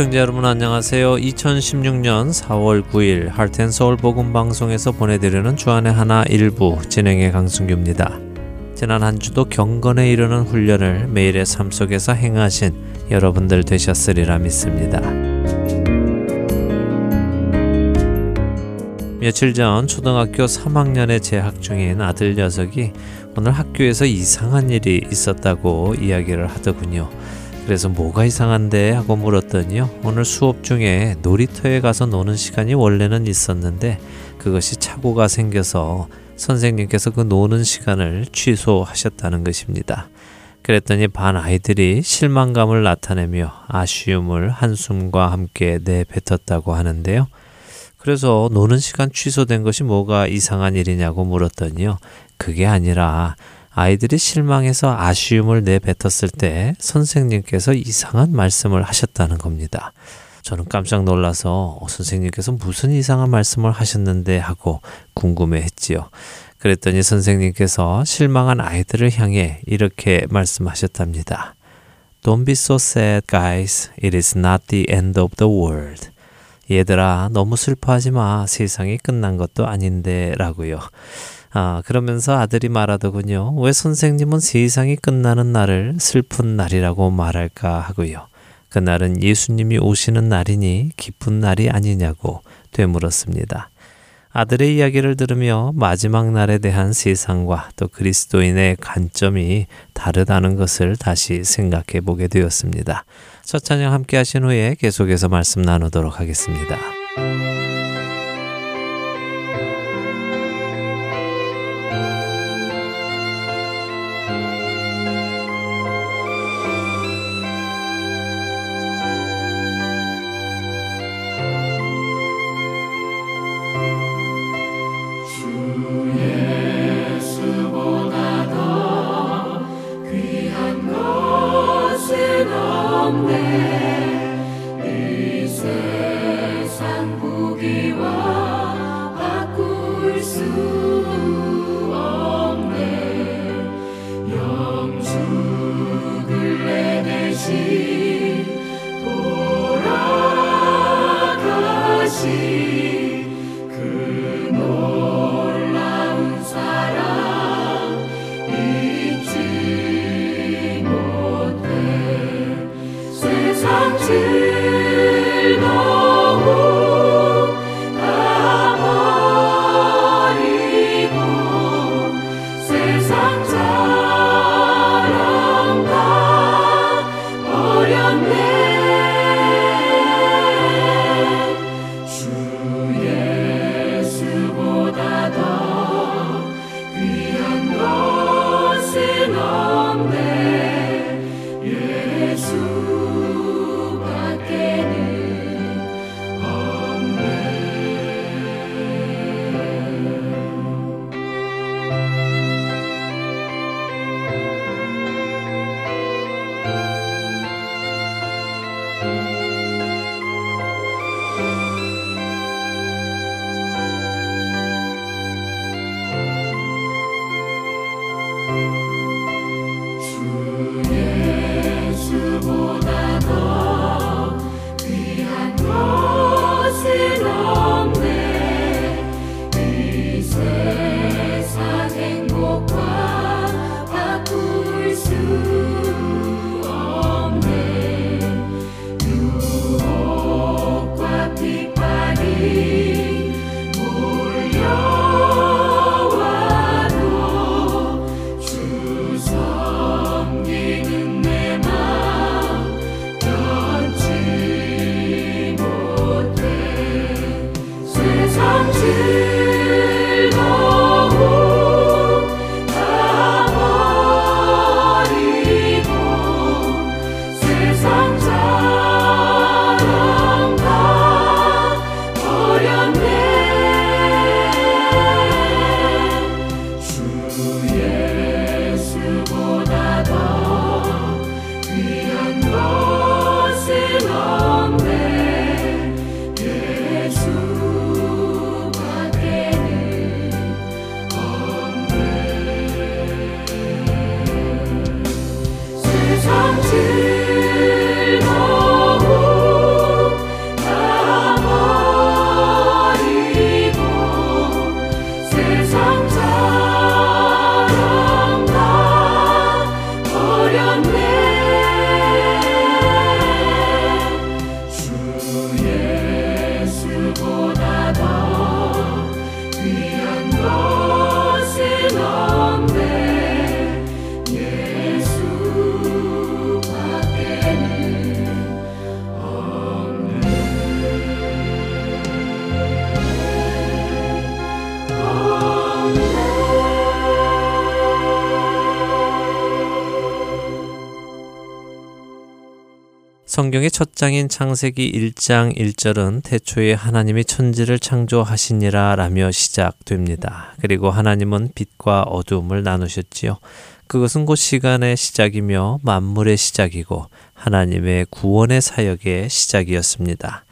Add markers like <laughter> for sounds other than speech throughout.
애청자 여러분 안녕하세요. 2016년 4월 9일 할텐 서울 복음 방송에서 보내드리는 주안의 하나 일부 진행의 강승규입니다. 지난 한 주도 경건에 이르는 훈련을 매일의 삶 속에서 행하신 여러분들 되셨으리라 믿습니다. 며칠 전 초등학교 3학년에 재학 중인 아들 녀석이 오늘 학교에서 이상한 일이 있었다고 이야기를 하더군요. 그래서 뭐가 이상한데 하고 물었더니요. 오늘 수업 중에 놀이터에 가서 노는 시간이 원래는 있었는데 그것이 착오가 생겨서 선생님께서 그 노는 시간을 취소하셨다는 것입니다. 그랬더니 반 아이들이 실망감을 나타내며 아쉬움을 한숨과 함께 내뱉었다고 하는데요. 그래서 노는 시간 취소된 것이 뭐가 이상한 일이냐고 물었더니요. 그게 아니라 아이들이 실망해서 아쉬움을 내뱉었을 때 선생님께서 이상한 말씀을 하셨다는 겁니다. 저는 깜짝 놀라서 어, 선생님께서 무슨 이상한 말씀을 하셨는데 하고 궁금해 했지요. 그랬더니 선생님께서 실망한 아이들을 향해 이렇게 말씀하셨답니다. Don't be so sad, guys. It is not the end of the world. 얘들아, 너무 슬퍼하지 마. 세상이 끝난 것도 아닌데, 라고요. 아, 그러면서 아들이 말하더군요. 왜 선생님은 세상이 끝나는 날을 슬픈 날이라고 말할까 하고요. 그날은 예수님이 오시는 날이니 기쁜 날이 아니냐고 되물었습니다. 아들의 이야기를 들으며 마지막 날에 대한 세상과 또 그리스도인의 관점이 다르다는 것을 다시 생각해 보게 되었습니다. 첫 찬양 함께 하신 후에 계속해서 말씀 나누도록 하겠습니다. 성경의 첫 장인 창세기 1장 1절은 태초에 하나님이 천지를 창조하시니라 라며 시작됩니다. 그리고 하나님은 빛과 어두움을 나누셨지요. 그것은 곧 시간의 시작이며 만물의 시작이고 하나님의 구원의 사역의 시작이었습니다.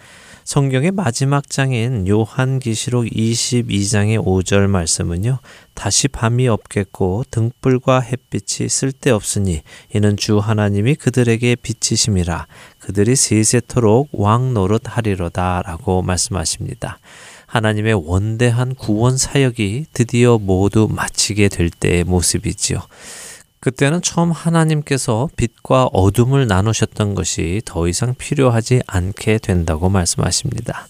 성경의 마지막 장인 요한기시록 22장의 5절 말씀은요. 다시 밤이 없겠고 등불과 햇빛이 쓸데없으니 이는 주 하나님이 그들에게 빛이심이라 그들이 세세토록 왕 노릇하리로다라고 말씀하십니다. 하나님의 원대한 구원 사역이 드디어 모두 마치게 될 때의 모습이지요. 그때는 처음 하나님께서 빛과 어둠을 나누셨던 것이 더 이상 필요하지 않게 된다고 말씀하십니다.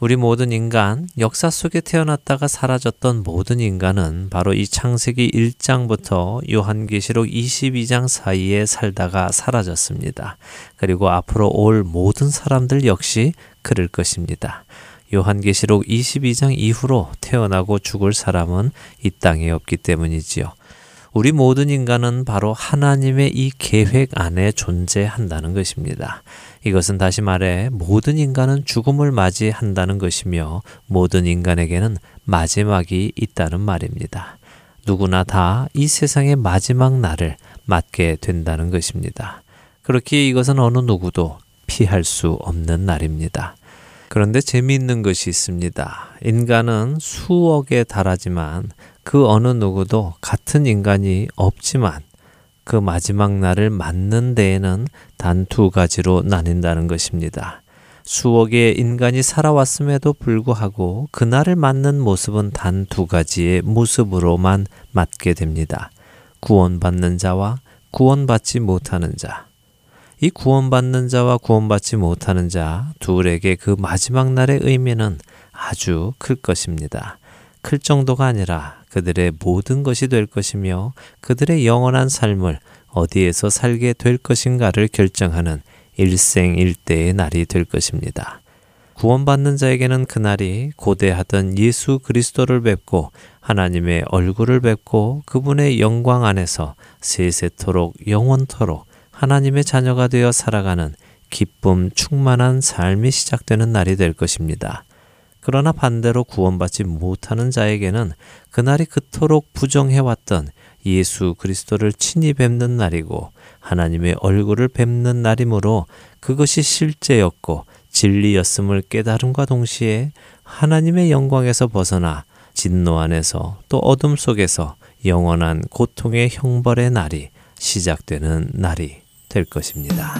우리 모든 인간, 역사 속에 태어났다가 사라졌던 모든 인간은 바로 이 창세기 1장부터 요한계시록 22장 사이에 살다가 사라졌습니다. 그리고 앞으로 올 모든 사람들 역시 그럴 것입니다. 요한계시록 22장 이후로 태어나고 죽을 사람은 이 땅에 없기 때문이지요. 우리 모든 인간은 바로 하나님의 이 계획 안에 존재한다는 것입니다. 이것은 다시 말해 모든 인간은 죽음을 맞이한다는 것이며 모든 인간에게는 마지막이 있다는 말입니다. 누구나 다 이 세상의 마지막 날을 맞게 된다는 것입니다. 그렇기에 이것은 어느 누구도 피할 수 없는 날입니다. 그런데 재미있는 것이 있습니다. 인간은 수억에 달하지만 그 어느 누구도 같은 인간이 없지만 그 마지막 날을 맞는 데에는 단 두 가지로 나뉜다는 것입니다. 수억의 인간이 살아왔음에도 불구하고 그날을 맞는 모습은 단 두 가지의 모습으로만 맞게 됩니다. 구원받는 자와 구원받지 못하는 자. 이 구원받는 자와 구원받지 못하는 자 둘에게 그 마지막 날의 의미는 아주 클 것입니다. 클 정도가 아니라 그들의 모든 것이 될 것이며 그들의 영원한 삶을 어디에서 살게 될 것인가를 결정하는 일생일대의 날이 될 것입니다. 구원받는 자에게는 그날이 고대하던 예수 그리스도를 뵙고 하나님의 얼굴을 뵙고 그분의 영광 안에서 세세토록 영원토록 하나님의 자녀가 되어 살아가는 기쁨 충만한 삶이 시작되는 날이 될 것입니다. 그러나 반대로 구원받지 못하는 자에게는 그날이 그토록 부정해왔던 예수 그리스도를 친히 뵙는 날이고 하나님의 얼굴을 뵙는 날이므로 그것이 실제였고 진리였음을 깨달음과 동시에 하나님의 영광에서 벗어나 진노 안에서 또 어둠 속에서 영원한 고통의 형벌의 날이 시작되는 날이 될 것입니다.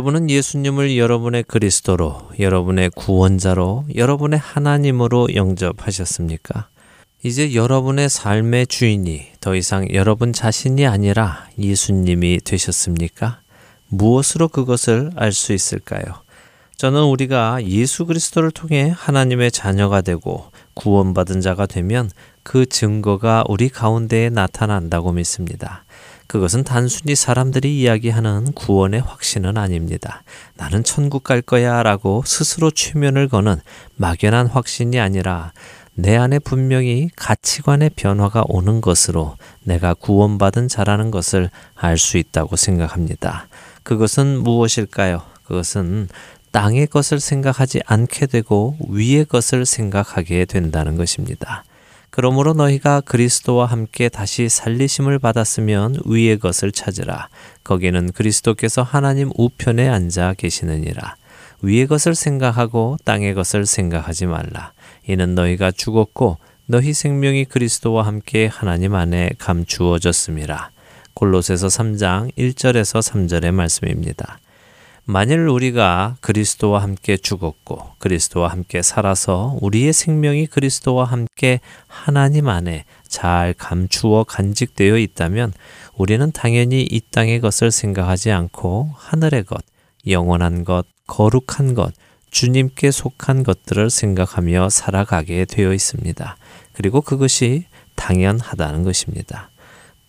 여러분은 예수님을 여러분의 그리스도로, 여러분의 구원자로, 여러분의 하나님으로 영접하셨습니까? 이제 여러분의 삶의 주인이 더 이상 여러분 자신이 아니라 예수님이 되셨습니까? 무엇으로 그것을 알 수 있을까요? 저는 우리가 예수 그리스도를 통해 하나님의 자녀가 되고 구원받은 자가 되면 그 증거가 우리 가운데에 나타난다고 믿습니다. 그것은 단순히 사람들이 이야기하는 구원의 확신은 아닙니다. 나는 천국 갈 거야 라고 스스로 최면을 거는 막연한 확신이 아니라 내 안에 분명히 가치관의 변화가 오는 것으로 내가 구원받은 자라는 것을 알 수 있다고 생각합니다. 그것은 무엇일까요? 그것은 땅의 것을 생각하지 않게 되고 위의 것을 생각하게 된다는 것입니다. 그러므로 너희가 그리스도와 함께 다시 살리심을 받았으면 위의 것을 찾으라. 거기는 그리스도께서 하나님 우편에 앉아 계시느니라. 위의 것을 생각하고 땅의 것을 생각하지 말라. 이는 너희가 죽었고 너희 생명이 그리스도와 함께 하나님 안에 감추어졌음이라. 골로새서 3장 1절에서 3절의 말씀입니다. 만일 우리가 그리스도와 함께 죽었고 그리스도와 함께 살아서 우리의 생명이 그리스도와 함께 하나님 안에 잘 감추어 간직되어 있다면 우리는 당연히 이 땅의 것을 생각하지 않고 하늘의 것, 영원한 것, 거룩한 것, 주님께 속한 것들을 생각하며 살아가게 되어 있습니다. 그리고 그것이 당연하다는 것입니다.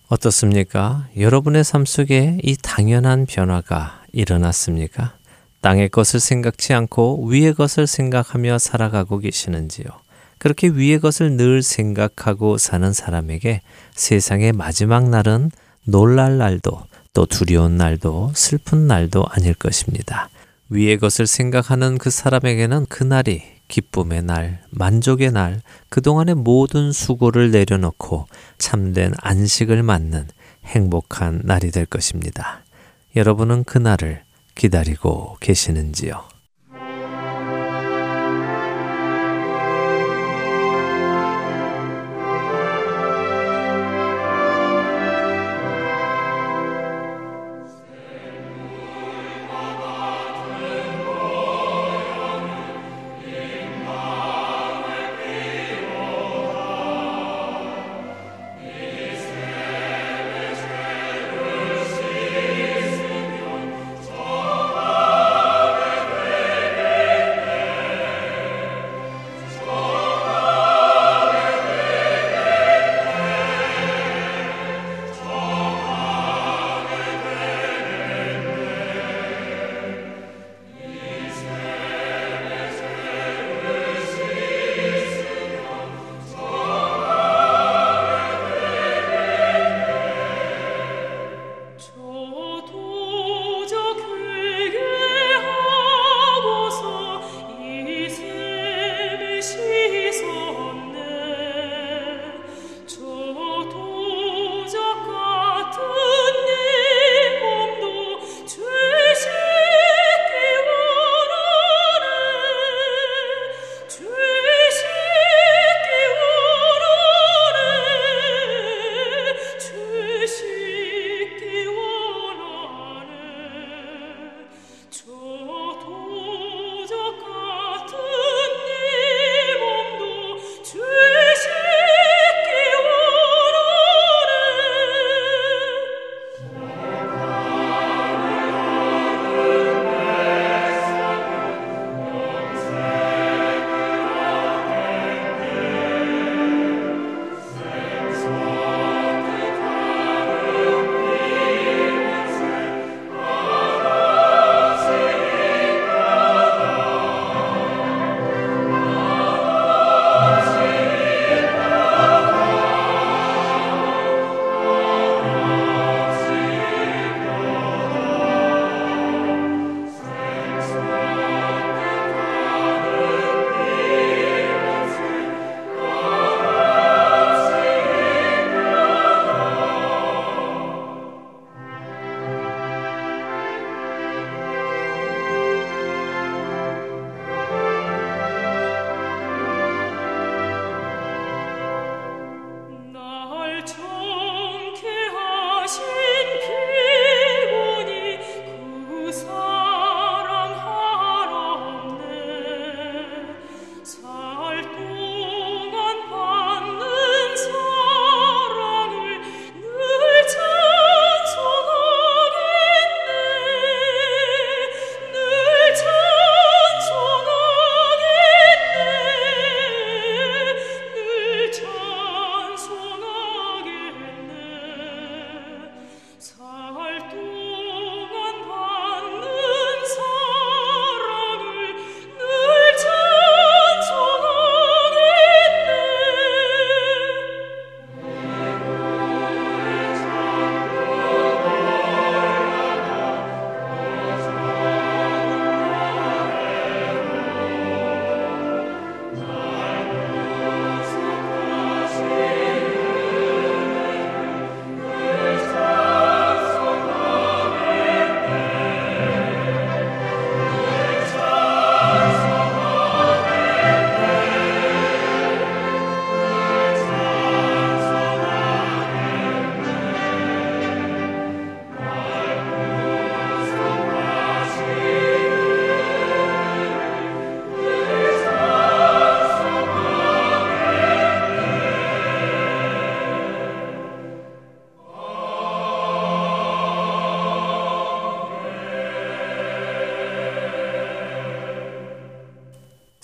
어떻습니까? 여러분의 삶 속에 이 당연한 변화가 일어났습니까? 땅의 것을 생각지 않고 위의 것을 생각하며 살아가고 계시는지요? 그렇게 위의 것을 늘 생각하고 사는 사람에게 세상의 마지막 날은 놀랄 날도 또 두려운 날도 슬픈 날도 아닐 것입니다. 위의 것을 생각하는 그 사람에게는 그날이 기쁨의 날, 만족의 날, 그동안의 모든 수고를 내려놓고 참된 안식을 맞는 행복한 날이 될 것입니다. 여러분은 그날을 기다리고 계시는지요?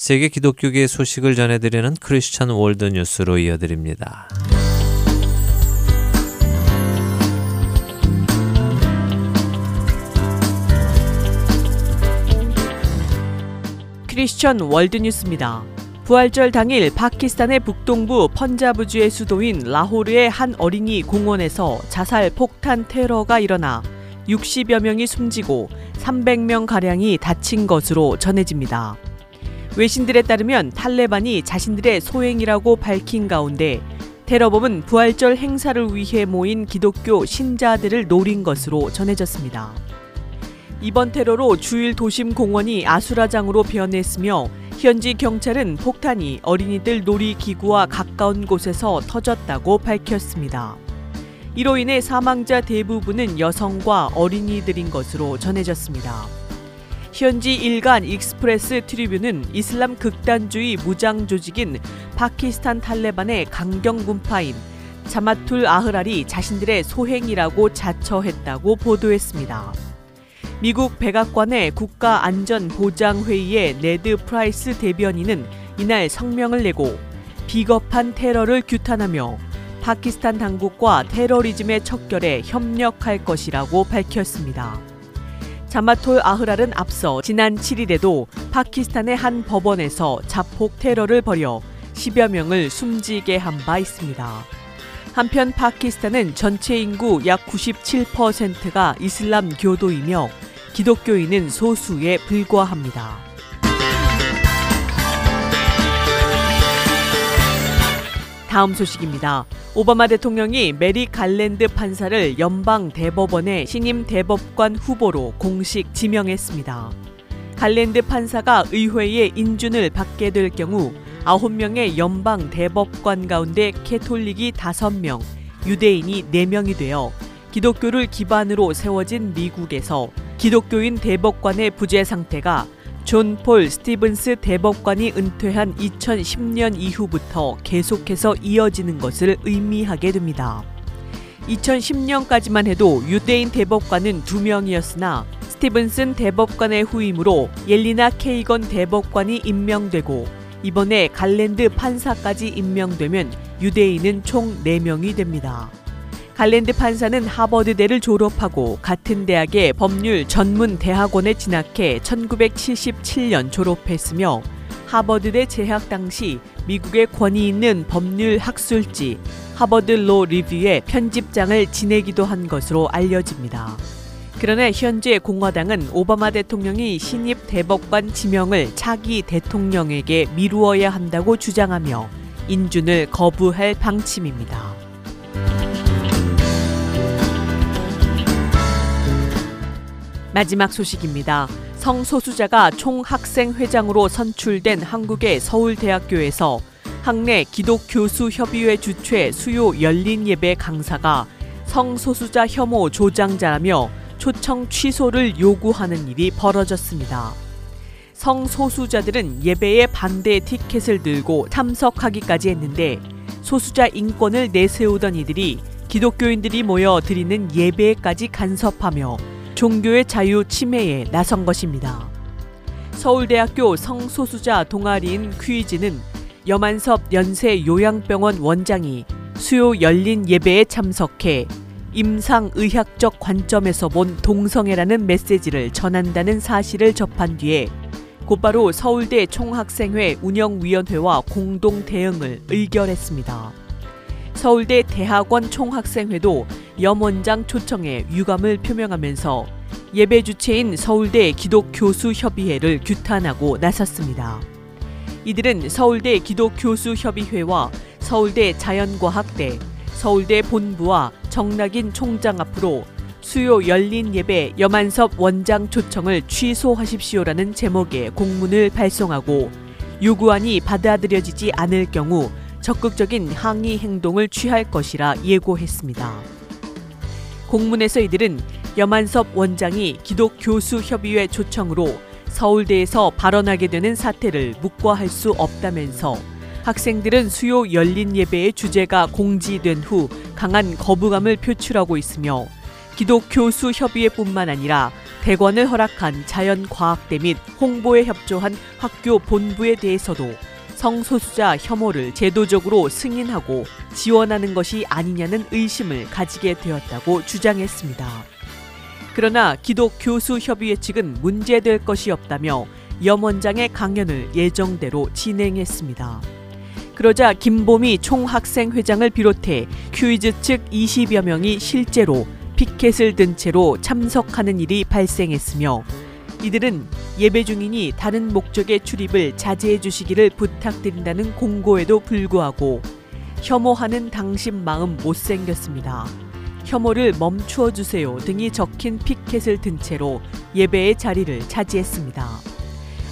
세계 기독교계의 소식을 전해드리는 크리스천 월드 뉴스로 이어드립니다. 크리스천 월드 뉴스입니다. 부활절 당일 파키스탄의 북동부 펀자브주의 수도인 라호르의 한 어린이 공원에서 자살 폭탄 테러가 일어나 60여 명이 숨지고 300명 가량이 다친 것으로 전해집니다. 외신들에 따르면 탈레반이 자신들의 소행이라고 밝힌 가운데 테러범은 부활절 행사를 위해 모인 기독교 신자들을 노린 것으로 전해졌습니다. 이번 테러로 주일 도심 공원이 아수라장으로 변했으며 현지 경찰은 폭탄이 어린이들 놀이기구와 가까운 곳에서 터졌다고 밝혔습니다. 이로 인해 사망자 대부분은 여성과 어린이들인 것으로 전해졌습니다. 현지 일간 익스프레스 트리뷰는 이슬람 극단주의 무장 조직인 파키스탄 탈레반의 강경 분파인 자마툴 아흐랄이 자신들의 소행이라고 자처했다고 보도했습니다. 미국 백악관의 국가안전보장회의의 네드 프라이스 대변인은 이날 성명을 내고 비겁한 테러를 규탄하며 파키스탄 당국과 테러리즘의 척결에 협력할 것이라고 밝혔습니다. 자마톨 아흐랄은 앞서 지난 7일에도 파키스탄의 한 법원에서 자폭 테러를 벌여 10여 명을 숨지게 한 바 있습니다. 한편 파키스탄은 전체 인구 약 97%가 이슬람 교도이며 기독교인은 소수에 불과합니다. 다음 소식입니다. 오바마 대통령이 메릭 갈랜드 판사를 연방 대법원의 신임 대법관 후보로 공식 지명했습니다. 갈랜드 판사가 의회의 인준을 받게 될 경우 9명의 연방 대법관 가운데 Catholic이 5명, 유대인이 4명이 되어 기독교를 기반으로 세워진 미국에서 기독교인 대법관의 부재 상태가 존 폴 스티븐스 대법관이 은퇴한 2010년 이후부터 계속해서 이어지는 것을 의미하게 됩니다. 2010년까지만 해도 유대인 대법관은 두 명이었으나 스티븐슨 대법관의 후임으로 옐리나 케이건 대법관이 임명되고 이번에 갈랜드 판사까지 임명되면 유대인은 총 4명이 됩니다. 갈랜드 판사는 하버드대를 졸업하고 같은 대학의 법률 전문 대학원에 진학해 1977년 졸업했으며 하버드대 재학 당시 미국의 권위 있는 법률 학술지 하버드 로 리뷰의 편집장을 지내기도 한 것으로 알려집니다. 그러나 현재 공화당은 오바마 대통령이 신입 대법관 지명을 차기 대통령에게 미루어야 한다고 주장하며 인준을 거부할 방침입니다. 마지막 소식입니다. 성소수자가 총학생회장으로 선출된 한국의 서울대학교에서 학내 기독교수협의회 주최 수요 열린 예배 강사가 성소수자 혐오 조장자라며 초청 취소를 요구하는 일이 벌어졌습니다. 성소수자들은 예배에 반대 티켓을 들고 참석하기까지 했는데 소수자 인권을 내세우던 이들이 기독교인들이 모여 드리는 예배까지 간섭하며 종교의 자유 침해에 나선 것입니다. 서울대학교 성소수자 동아리인 퀴즈는 여만섭 연세 요양병원 원장이 수요 열린 예배에 참석해 임상의학적 관점에서 본 동성애라는 메시지를 전한다는 사실을 접한 뒤에 곧바로 서울대 총학생회 운영위원회와 공동 대응을 의결했습니다. 서울대 대학원 총학생회도 염원장 초청에 유감을 표명하면서 예배 주체인 서울대 기독교수협의회를 규탄하고 나섰습니다. 이들은 서울대 기독교수협의회와 서울대 자연과학대, 서울대 본부와 정낙인 총장 앞으로 수요 열린 예배 여만섭 원장 초청을 취소하십시오라는 제목의 공문을 발송하고 요구안이 받아들여지지 않을 경우 적극적인 항의 행동을 취할 것이라 예고했습니다. 공문에서 이들은 여만섭 원장이 기독교수협의회 초청으로 서울대에서 발언하게 되는 사태를 묵과할 수 없다면서 학생들은 수요 열린 예배의 주제가 공지된 후 강한 거부감을 표출하고 있으며 기독교수협의회뿐만 아니라 대관을 허락한 자연과학대 및 홍보에 협조한 학교 본부에 대해서도 성소수자 혐오를 제도적으로 승인하고 지원하는 것이 아니냐는 의심을 가지게 되었다고 주장했습니다. 그러나 기독교수협의회 측은 문제될 것이 없다며 염 원장의 강연을 예정대로 진행했습니다. 그러자 김보미 총학생회장을 비롯해 큐이즈 측 20여 명이 실제로 피켓을 든 채로 참석하는 일이 발생했으며 이들은 예배 중이니 다른 목적의 출입을 자제해 주시기를 부탁드린다는 공고에도 불구하고 혐오하는 당신 마음 못생겼습니다. 혐오를 멈추어 주세요 등이 적힌 피켓을 든 채로 예배의 자리를 차지했습니다.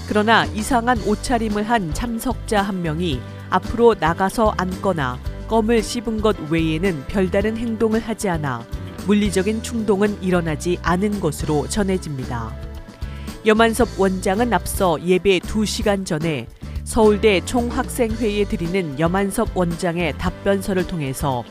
그러나 이상한 옷차림을 한 참석자 한 명이 앞으로 나가서 앉거나 껌을 씹은 것 외에는 별다른 행동을 하지 않아 물리적인 충동은 일어나지 않은 것으로 전해집니다. 여만섭 원장은 앞서 예배 2시간 전에 서울대 총학생회에 드리는 염안섭 원장의 답변서를 통해서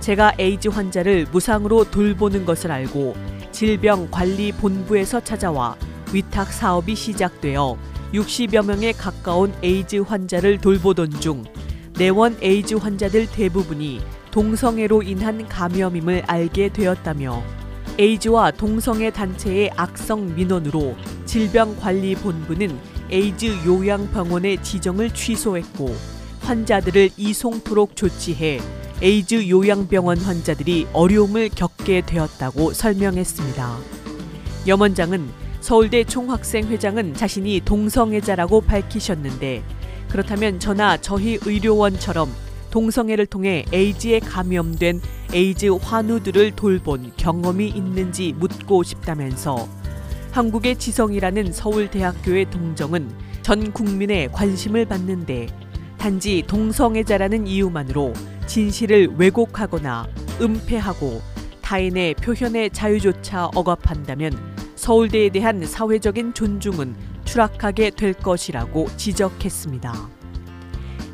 제가 에이즈 환자를 무상으로 돌보는 것을 알고 질병관리본부에서 찾아와 위탁 사업이 시작되어 60여 명에 가까운 에이즈 환자를 돌보던 중 내원 에이즈 환자들 대부분이 동성애로 인한 감염임을 알게 되었다며 에이즈와 동성애 단체의 악성 민원으로 질병관리본부는 에이즈 요양병원의 지정을 취소했고 환자들을 이송토록 조치해 에이즈 요양병원 환자들이 어려움을 겪게 되었다고 설명했습니다. 염 원장은 서울대 총학생회장은 자신이 동성애자라고 밝히셨는데 그렇다면 저나 저희 의료원처럼 동성애를 통해 에이즈에 감염된 에이즈 환우들을 돌본 경험이 있는지 묻고 싶다면서 한국의 지성이라는 서울대학교의 동정은 전 국민의 관심을 받는데 단지 동성애자라는 이유만으로 진실을 왜곡하거나 은폐하고 타인의 표현의 자유조차 억압한다면 서울대에 대한 사회적인 존중은 추락하게 될 것이라고 지적했습니다.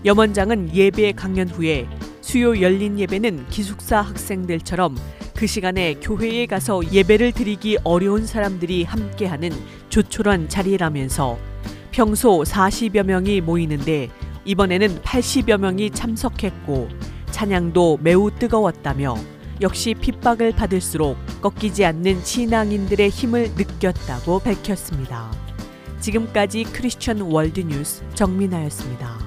염원장은 예배 강연 후에 수요 열린 예배는 기숙사 학생들처럼 그 시간에 교회에 가서 예배를 드리기 어려운 사람들이 함께하는 조촐한 자리라면서 평소 40여 명이 모이는데 이번에는 80여 명이 참석했고 찬양도 매우 뜨거웠다며 역시 핍박을 받을수록 꺾이지 않는 신앙인들의 힘을 느꼈다고 밝혔습니다. 지금까지 크리스천 월드뉴스 정민아였습니다.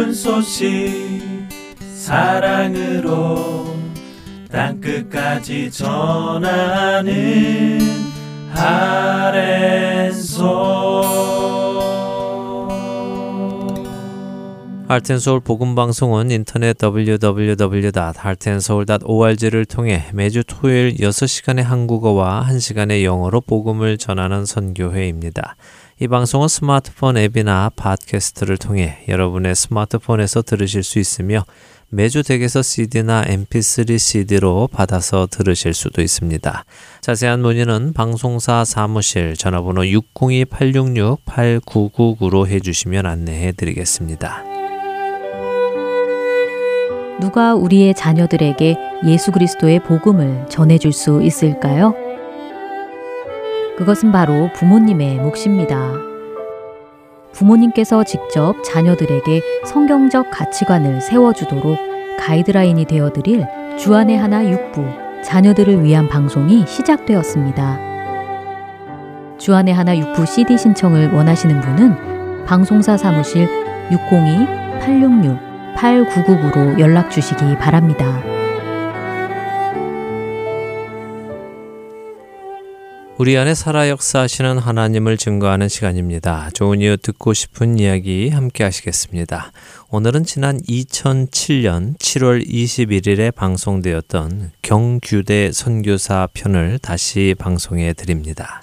기쁜 소식 사랑으로 땅끝까지 전하는 하트앤서울 복음방송은 인터넷 www.heartandsoul.org를 통해 매주 토요일 6시간의 한국어와 1시간의 영어로 복음을 전하는 선교회입니다. 이 방송은 스마트폰 앱이나 팟캐스트를 통해 여러분의 스마트폰에서 들으실 수 있으며 매주 댁에서 CD나 MP3 CD로 받아서 들으실 수도 있습니다. 자세한 문의는 방송사 사무실 전화번호 602-866-8999로 해주시면 안내해 드리겠습니다. 누가 우리의 자녀들에게 예수 그리스도의 복음을 전해줄 수 있을까요? 그것은 바로 부모님의 몫입니다. 부모님께서 직접 자녀들에게 성경적 가치관을 세워주도록 가이드라인이 되어드릴 주안의 하나 육부 자녀들을 위한 방송이 시작되었습니다. 주안의 하나 육부 CD 신청을 원하시는 분은 방송사 사무실 602-866 8999로 연락 주시기 바랍니다. 우리 안에 살아 역사하시는 하나님을 증거하는 시간입니다. 좋은 이유 듣고 싶은 이야기 함께 하시겠습니다. 오늘은 지난 2007년 7월 21일에 방송되었던 경규대 선교사 편을 다시 방송해 드립니다.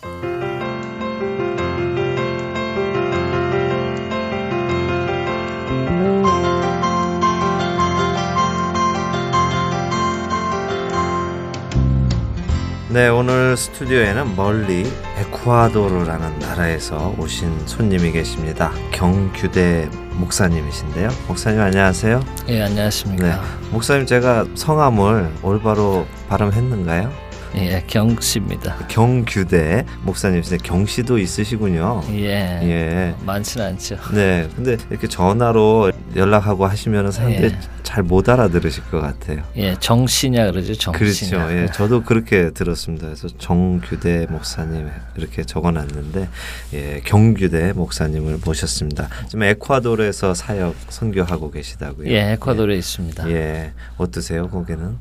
네, 오늘 스튜디오에는 멀리 에쿠아도르라는 나라에서 오신 손님이 계십니다. 경규대 목사님이신데요. 목사님 안녕하세요. 예, 안녕하십니까. 네. 목사님 제가 성함을 올바로 발음했는가요? 예, 경씨입니다. 경규대 목사님이신데 경씨도 있으시군요. 예. 예. 많지는 않죠. 네. 근데 이렇게 전화로 연락하고 하시면 사람들이 예. 잘못 알아들으실 것 같아요. 예, 정씨냐 그러죠. 정씨냐. 그렇죠. 예, 저도 그렇게 들었습니다. 그래서 정규대 목사님 이렇게 적어 놨는데 예, 경규대 목사님을 모셨습니다. 지금 에콰도르에서 사역 선교하고 계시다고요? 예, 에콰도르에 있습니다. 예, 예. 어떠세요, 거기는?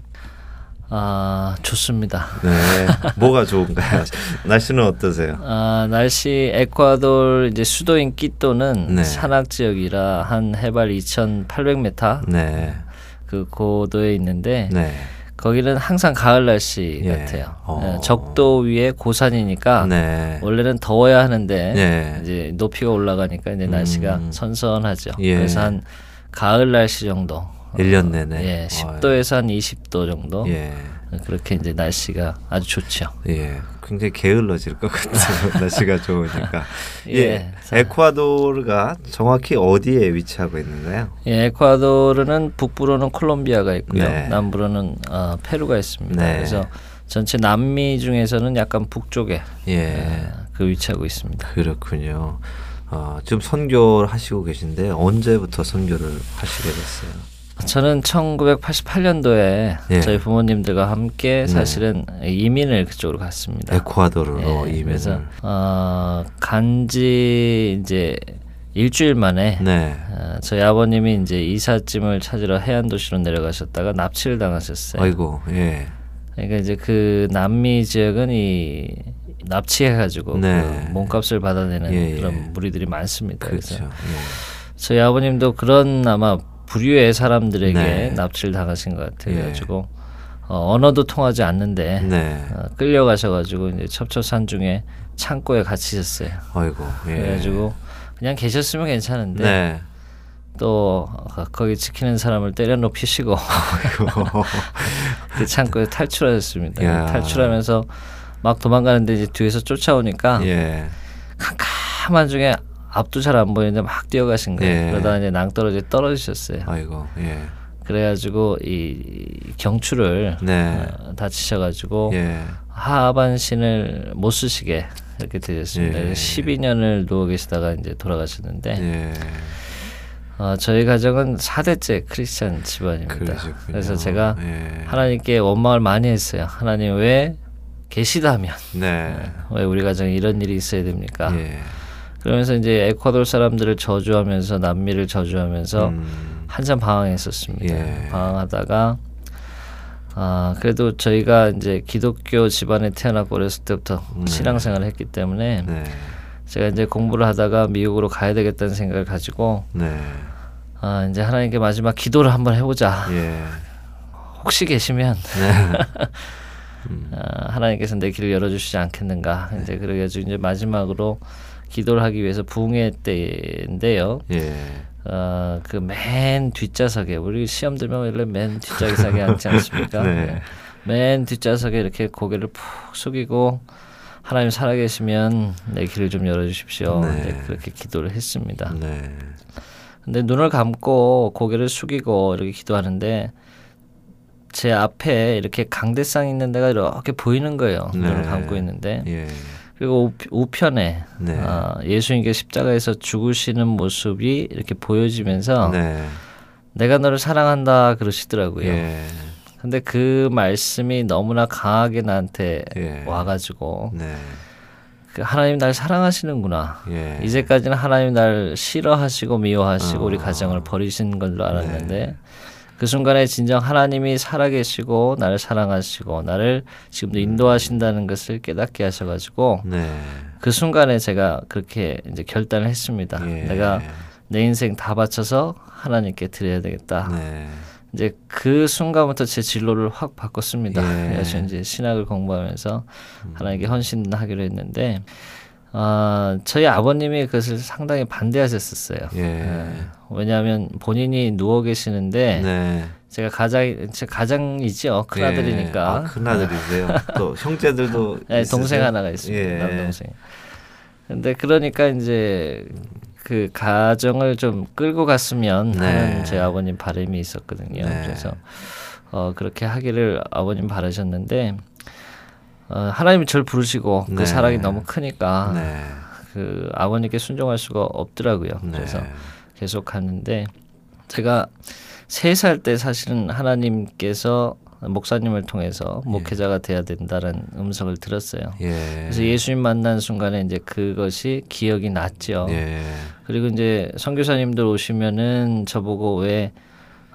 아, 좋습니다. 네, 뭐가 좋은가요? <laughs> 날씨는 어떠세요? 아, 날씨 에콰도르 이제 수도인 끼또는 네. 산악 지역이라 한 해발 2,800m 네, 그 고도에 있는데 네, 거기는 항상 가을 날씨 예. 같아요. 어. 예, 적도 위에 고산이니까 네, 원래는 더워야 하는데 네. 이제 높이가 올라가니까 이제 날씨가 음. 선선하죠. 예. 그래서 한 가을 날씨 정도. 일년 내내. 예, 10도에서 한 20도 정도. 예, 그렇게 이제 날씨가 아주 좋죠. 예, 굉장히 게을러질 것 같아요. <laughs> 날씨가 좋으니까. <laughs> 예, 예. 에콰도르가 정확히 어디에 위치하고 있는가요? 예, 에콰도르는 북부로는 콜롬비아가 있고요. 네. 남부로는 어, 페루가 있습니다. 네. 그래서 전체 남미 중에서는 약간 북쪽에 예, 어, 그 위치하고 있습니다. 그렇군요. 어, 지금 선교를 하시고 계신데 언제부터 선교를 하시게 됐어요? 저는 1988년도에 예. 저희 부모님들과 함께 네. 사실은 이민을 그쪽으로 갔습니다. 에콰도르로 예, 이민을. 그래서 어, 간지 이제 일주일 만에 네. 어, 저희 아버님이 이제 이삿짐을 찾으러 해안 도시로 내려가셨다가 납치를 당하셨어요. 아이고, 예. 그러니까 이제 그 남미 지역은 이 납치해가지고 네. 그 몸값을 받아내는 예, 예. 그런 무리들이 많습니다. 그렇죠. 그래서 저희 아버님도 그런 아마 부류의 사람들에게 네. 납치를 당하신 것 같아요. 예. 그래가지고 어, 언어도 통하지 않는데 예. 네. 어, 끌려가셔가지고 이제 첩초산 중에 창고에 갇히셨어요. 아이고, 예. 그래가지고 그냥 계셨으면 괜찮은데 네. 또 어, 거기 지키는 사람을 때려눕히시고 <laughs> 그 창고에 탈출하셨습니다. 야. 탈출하면서 막 도망가는데 이제 뒤에서 쫓아오니까 예. 캄캄한 중에 앞도 잘 안 보이는데 막 뛰어가신 거예요. 예. 그러다 이제 낭떠러지 떨어지셨어요. 아이고, 예. 그래가지고 이 경추를 네. 어, 다치셔가지고 예. 하반신을 못 쓰시게 이렇게 되셨습니다. 예. 12년을 누워 계시다가 이제 돌아가셨는데 예. 어, 저희 가정은 4대째 크리스찬 집안입니다. 그러셨군요. 그래서 제가 예. 하나님께 원망을 많이 했어요. 하나님 왜 계시다면 네. 왜 우리 가정에 이런 일이 있어야 됩니까? 예. 그러면서 이제 에콰도르 사람들을 저주하면서 남미를 저주하면서 음. 한참 방황했었습니다. 예. 방황하다가 아 그래도 저희가 이제 기독교 집안에 태어났고 어렸을 때부터 네. 신앙생활을 했기 때문에 네. 제가 이제 공부를 하다가 미국으로 가야 되겠다는 생각을 가지고 네. 아 이제 하나님께 마지막 기도를 한번 해보자. 예. 혹시 계시면 네. <laughs> 아, 하나님께서 내 길을 열어주시지 않겠는가. 네. 이제 그래가지고 이제 마지막으로 기도를 하기 위해서 부흥회 때인데요. 예. 어, 그 맨 뒷좌석에 우리 시험 들면 원래 맨 뒷좌석에 앉지 않습니까? <laughs> 네. 맨 뒷좌석에 이렇게 고개를 푹 숙이고 하나님 살아계시면 내 길을 좀 열어주십시오. 네. 네, 그렇게 기도를 했습니다. 네. 근데 눈을 감고 고개를 숙이고 이렇게 기도하는데 제 앞에 이렇게 강대상 있는 데가 이렇게 보이는 거예요. 네. 눈을 감고 있는데 예. 그리고 우, 편에 네. 어, 예수님께 십자가에서 죽으시는 모습이 이렇게 보여지면서 네. 내가 너를 사랑한다 그러시더라고요. 예. 근데 그 말씀이 너무나 강하게 나한테 예. 와가지고 네. 그 하나님 날 사랑하시는구나. 예. 이제까지는 하나님 날 싫어하시고 미워하시고 우리 어. 가정을 버리신 걸로 알았는데 네. 그 순간에 진정 하나님이 살아계시고 나를 사랑하시고 나를 지금도 인도하신다는 것을 깨닫게 하셔가지고 네. 그 순간에 제가 그렇게 이제 결단을 했습니다. 예. 내가 내 인생 다 바쳐서 하나님께 드려야 되겠다. 네. 이제 그 순간부터 제 진로를 확 바꿨습니다. 예. 그래서 이제 신학을 공부하면서 하나님께 헌신하기로 했는데 아 저희 아버님이 그것을 상당히 반대하셨었어요. 예. 예. 왜냐하면 본인이 누워 계시는데 네. 제가 가장 제 가장이죠 큰 예. 아들이니까 아, 큰 아들이세요. 또 형제들도 <laughs> 네, 있으세요? 동생 하나가 있습니다. 예. 남동생. 근데 그러니까 이제 그 가정을 좀 끌고 갔으면 네. 하는 제 아버님 바람이 있었거든요. 네. 그래서 어 그렇게 하기를 아버님 바라셨는데 어 하나님이 저를 부르시고 네. 그 사랑이 너무 크니까 네. 그 아버님께 순종할 수가 없더라고요. 네. 그래서 계속 갔는데 제가 세 살 때 사실은 하나님께서 목사님을 통해서 목회자가 돼야 된다는 음성을 들었어요. 예. 그래서 예수님 만난 순간에 이제 그것이 기억이 났죠. 예. 그리고 이제 선교사님들 오시면은 저보고 왜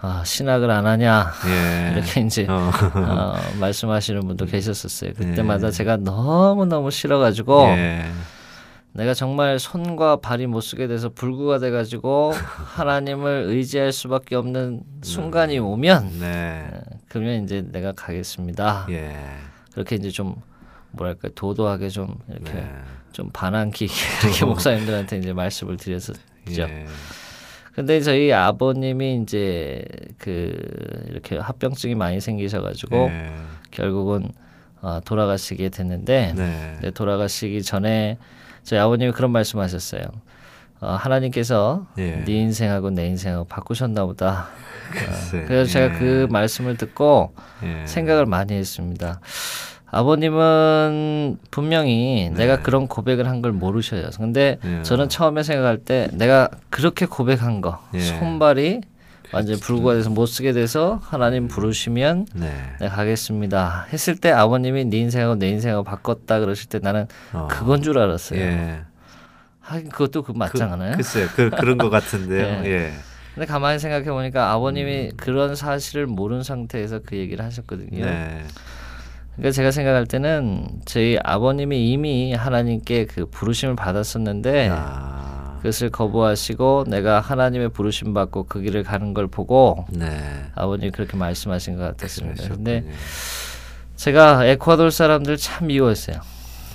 아, 신학을 안 하냐 예. 이렇게 이제 어. 어, 말씀하시는 분도 계셨었어요. 그때마다 예. 제가 너무 너무 싫어가지고 예. 내가 정말 손과 발이 못 쓰게 돼서 불구가 돼가지고 <laughs> 하나님을 의지할 수밖에 없는 순간이 오면 네. 그러면 이제 내가 가겠습니다. 예. 그렇게 이제 좀 뭐랄까 도도하게 좀 이렇게 네. 좀 반항기 이렇게 <laughs> 목사님들한테 이제 말씀을 드렸었죠. 예. 근데 저희 아버님이 이제 그 이렇게 합병증이 많이 생기셔가지고 예. 결국은 어, 돌아가시게 됐는데 네. 네, 돌아가시기 전에 저희 아버님이 그런 말씀하셨어요. 어, 하나님께서 예. 네 인생하고 내 인생하고 바꾸셨나 보다. 글쎄. 그래서 제가 예. 그 말씀을 듣고 예. 생각을 많이 했습니다. 아버님은 분명히 내가 그런 고백을 한 걸 모르셔요. 근데 예. 저는 처음에 생각할 때 내가 그렇게 고백한 거 예. 손발이 완전 히 불구가 돼서 못 쓰게 돼서 하나님 부르시면 네. 내가 가겠습니다 했을 때 아버님이 네 인생하고 내 인생하고 바꿨다 그러실 때 나는 어. 그건 줄 알았어요. 예. 하긴 그것도 그 맞잖아요. 글쎄요. 그, 그런 것 같은데요. <laughs> 네. 예. 근데 가만히 생각해 보니까 아버님이 음. 그런 사실을 모르는 상태에서 그 얘기를 하셨거든요. 네. 그러니까 제가 생각할 때는 저희 아버님이 이미 하나님께 그 부르심을 받았었는데 아. 그것을 거부하시고 내가 하나님의 부르심 받고 그 길을 가는 걸 보고 네. 아버님이 그렇게 말씀하신 것 같았습니다. 그러셨군요. 제가 에콰도르 사람들 참 미워했어요.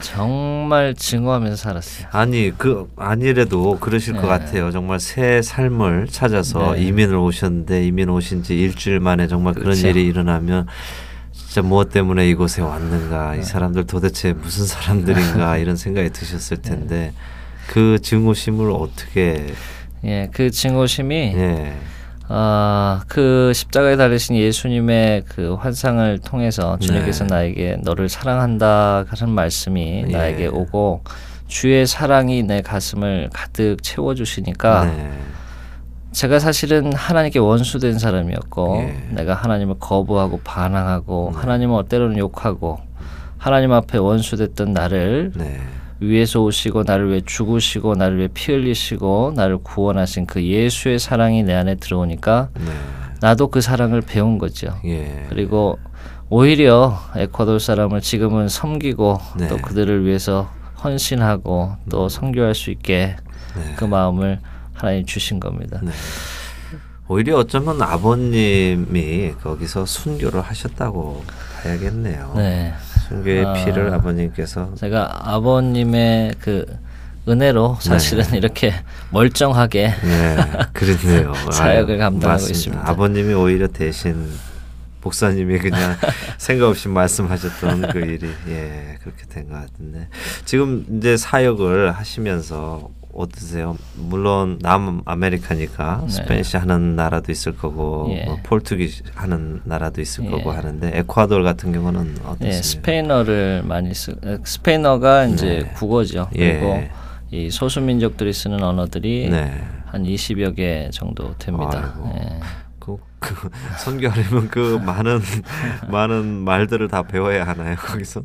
정말 증오하면서 살았어요. 아니 그 아니래도 그러실 네. 것 같아요. 정말 새 삶을 찾아서 네. 이민을 오셨는데 이민 오신 지 일주일 만에 정말 그런 그렇죠. 일이 일어나면 진짜 무엇 때문에 이곳에 왔는가 네. 이 사람들 도대체 무슨 사람들인가 이런 생각이 드셨을 네. 텐데 그 증오심을 어떻게 예, 그 증오심이 예. 아, 그 십자가에 달리신 예수님의 그 환상을 통해서 주님께서 네. 나에게 너를 사랑한다 하는 말씀이 예. 나에게 오고 주의 사랑이 내 가슴을 가득 채워 주시니까 네. 제가 사실은 하나님께 원수된 사람이었고 예. 내가 하나님을 거부하고 반항하고 네. 하나님을 때로는 욕하고 하나님 앞에 원수됐던 나를 네. 위에서 오시고 나를 위해 죽으시고 나를 위해 피 흘리시고 나를 구원하신 그 예수의 사랑이 내 안에 들어오니까 네. 나도 그 사랑을 배운 거죠. 예. 그리고 오히려 에콰도르 사람을 지금은 섬기고 네. 또 그들을 위해서 헌신하고 또 선교할 수 있게 네. 그 마음을 하나님 주신 겁니다. 네. 오히려 어쩌면 아버님이 거기서 순교를 하셨다고 봐야겠네요. 네. 순교의 아. 피를 아버님께서 제가 아버님의 그 은혜로 사실은 네. 이렇게 멀쩡하게 네, 그렇네요. 사역을 <laughs> 감당하고 맞습니다. 있습니다. 아버님이 오히려 대신 목사님이 그냥 <laughs> 생각 없이 말씀하셨던 그 일이 예 그렇게 된 것 같은데 지금 이제 사역을 하시면서 어떠세요? 물론 남 아메리카니까 네. Spanish 하는 나라도 있을 거고 예. 뭐 Portuguese 하는 나라도 있을 예. 거고 하는데 에콰도르 같은 경우는 네, 어떻습니까? 스페인어를 많이 쓰 에, 스페인어가 이제 네. 국어죠. 예. 그리고 이 소수 민족들이 쓰는 언어들이 네. 한 20여 개 정도 됩니다. 예. 그, 그 선교하려면 그 많은 <laughs> 많은 말들을 다 배워야 하나요 거기서?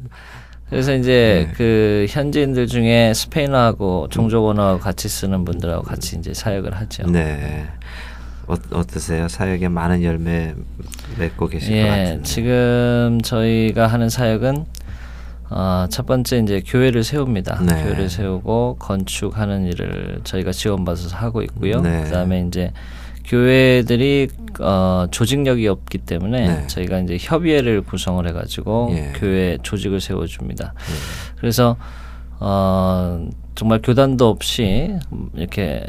그래서 이제 네. 그 현지인들 중에 스페인어하고 종족 언어하고 같이 쓰는 분들하고 같이 이제 사역을 하죠. 네. 어, 어떠세요? 사역에 많은 열매 맺고 계실 것 예, 같은데. 지금 저희가 하는 사역은 어, 첫 번째 이제 교회를 세웁니다. 네. 교회를 세우고 건축하는 일을 저희가 지원받아서 하고 있고요. 네. 그다음에 이제 교회들이 어, 조직력이 없기 때문에 네. 저희가 이제 협의회를 구성을 해가지고 예. 교회 조직을 세워줍니다. 그래서 어, 정말 교단도 없이 이렇게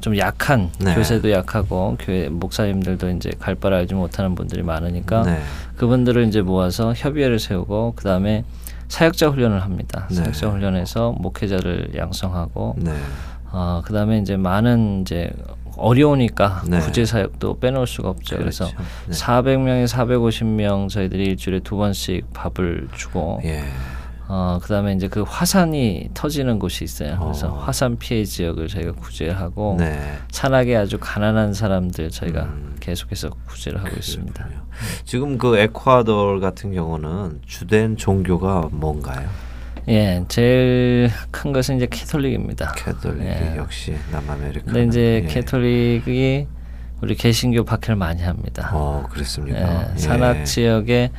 좀 약한 네. 교세도 약하고 교회 목사님들도 이제 갈 바를 알지 못하는 분들이 많으니까 네. 그분들을 이제 모아서 협의회를 세우고 그 다음에 사역자 훈련을 합니다. 네. 사역자 훈련에서 목회자를 양성하고 네. 어, 그 다음에 이제 많은 이제 어려우니까 네. 구제 사역도 빼놓을 수가 없죠. 그래서 그렇죠. 네. 400명에 450명 저희들이 일주일에 두 번씩 밥을 주고 예. 어, 그 다음에 이제 그 화산이 터지는 곳이 있어요. 그래서 어. 화산 피해 지역을 저희가 구제하고 네. 산악에 아주 가난한 사람들 저희가 음. 계속해서 구제를 하고 있습니다. 지금 그 에콰도르 같은 경우는 주된 종교가 뭔가요? 예, 제일 큰 것은 이제 Catholic입니다. Catholic 예. 역시 남아메리카. 근데 이제 예. Catholic이 우리 개신교 박해를 많이 합니다. 어 그렇습니까? 예, 예. 산악 지역에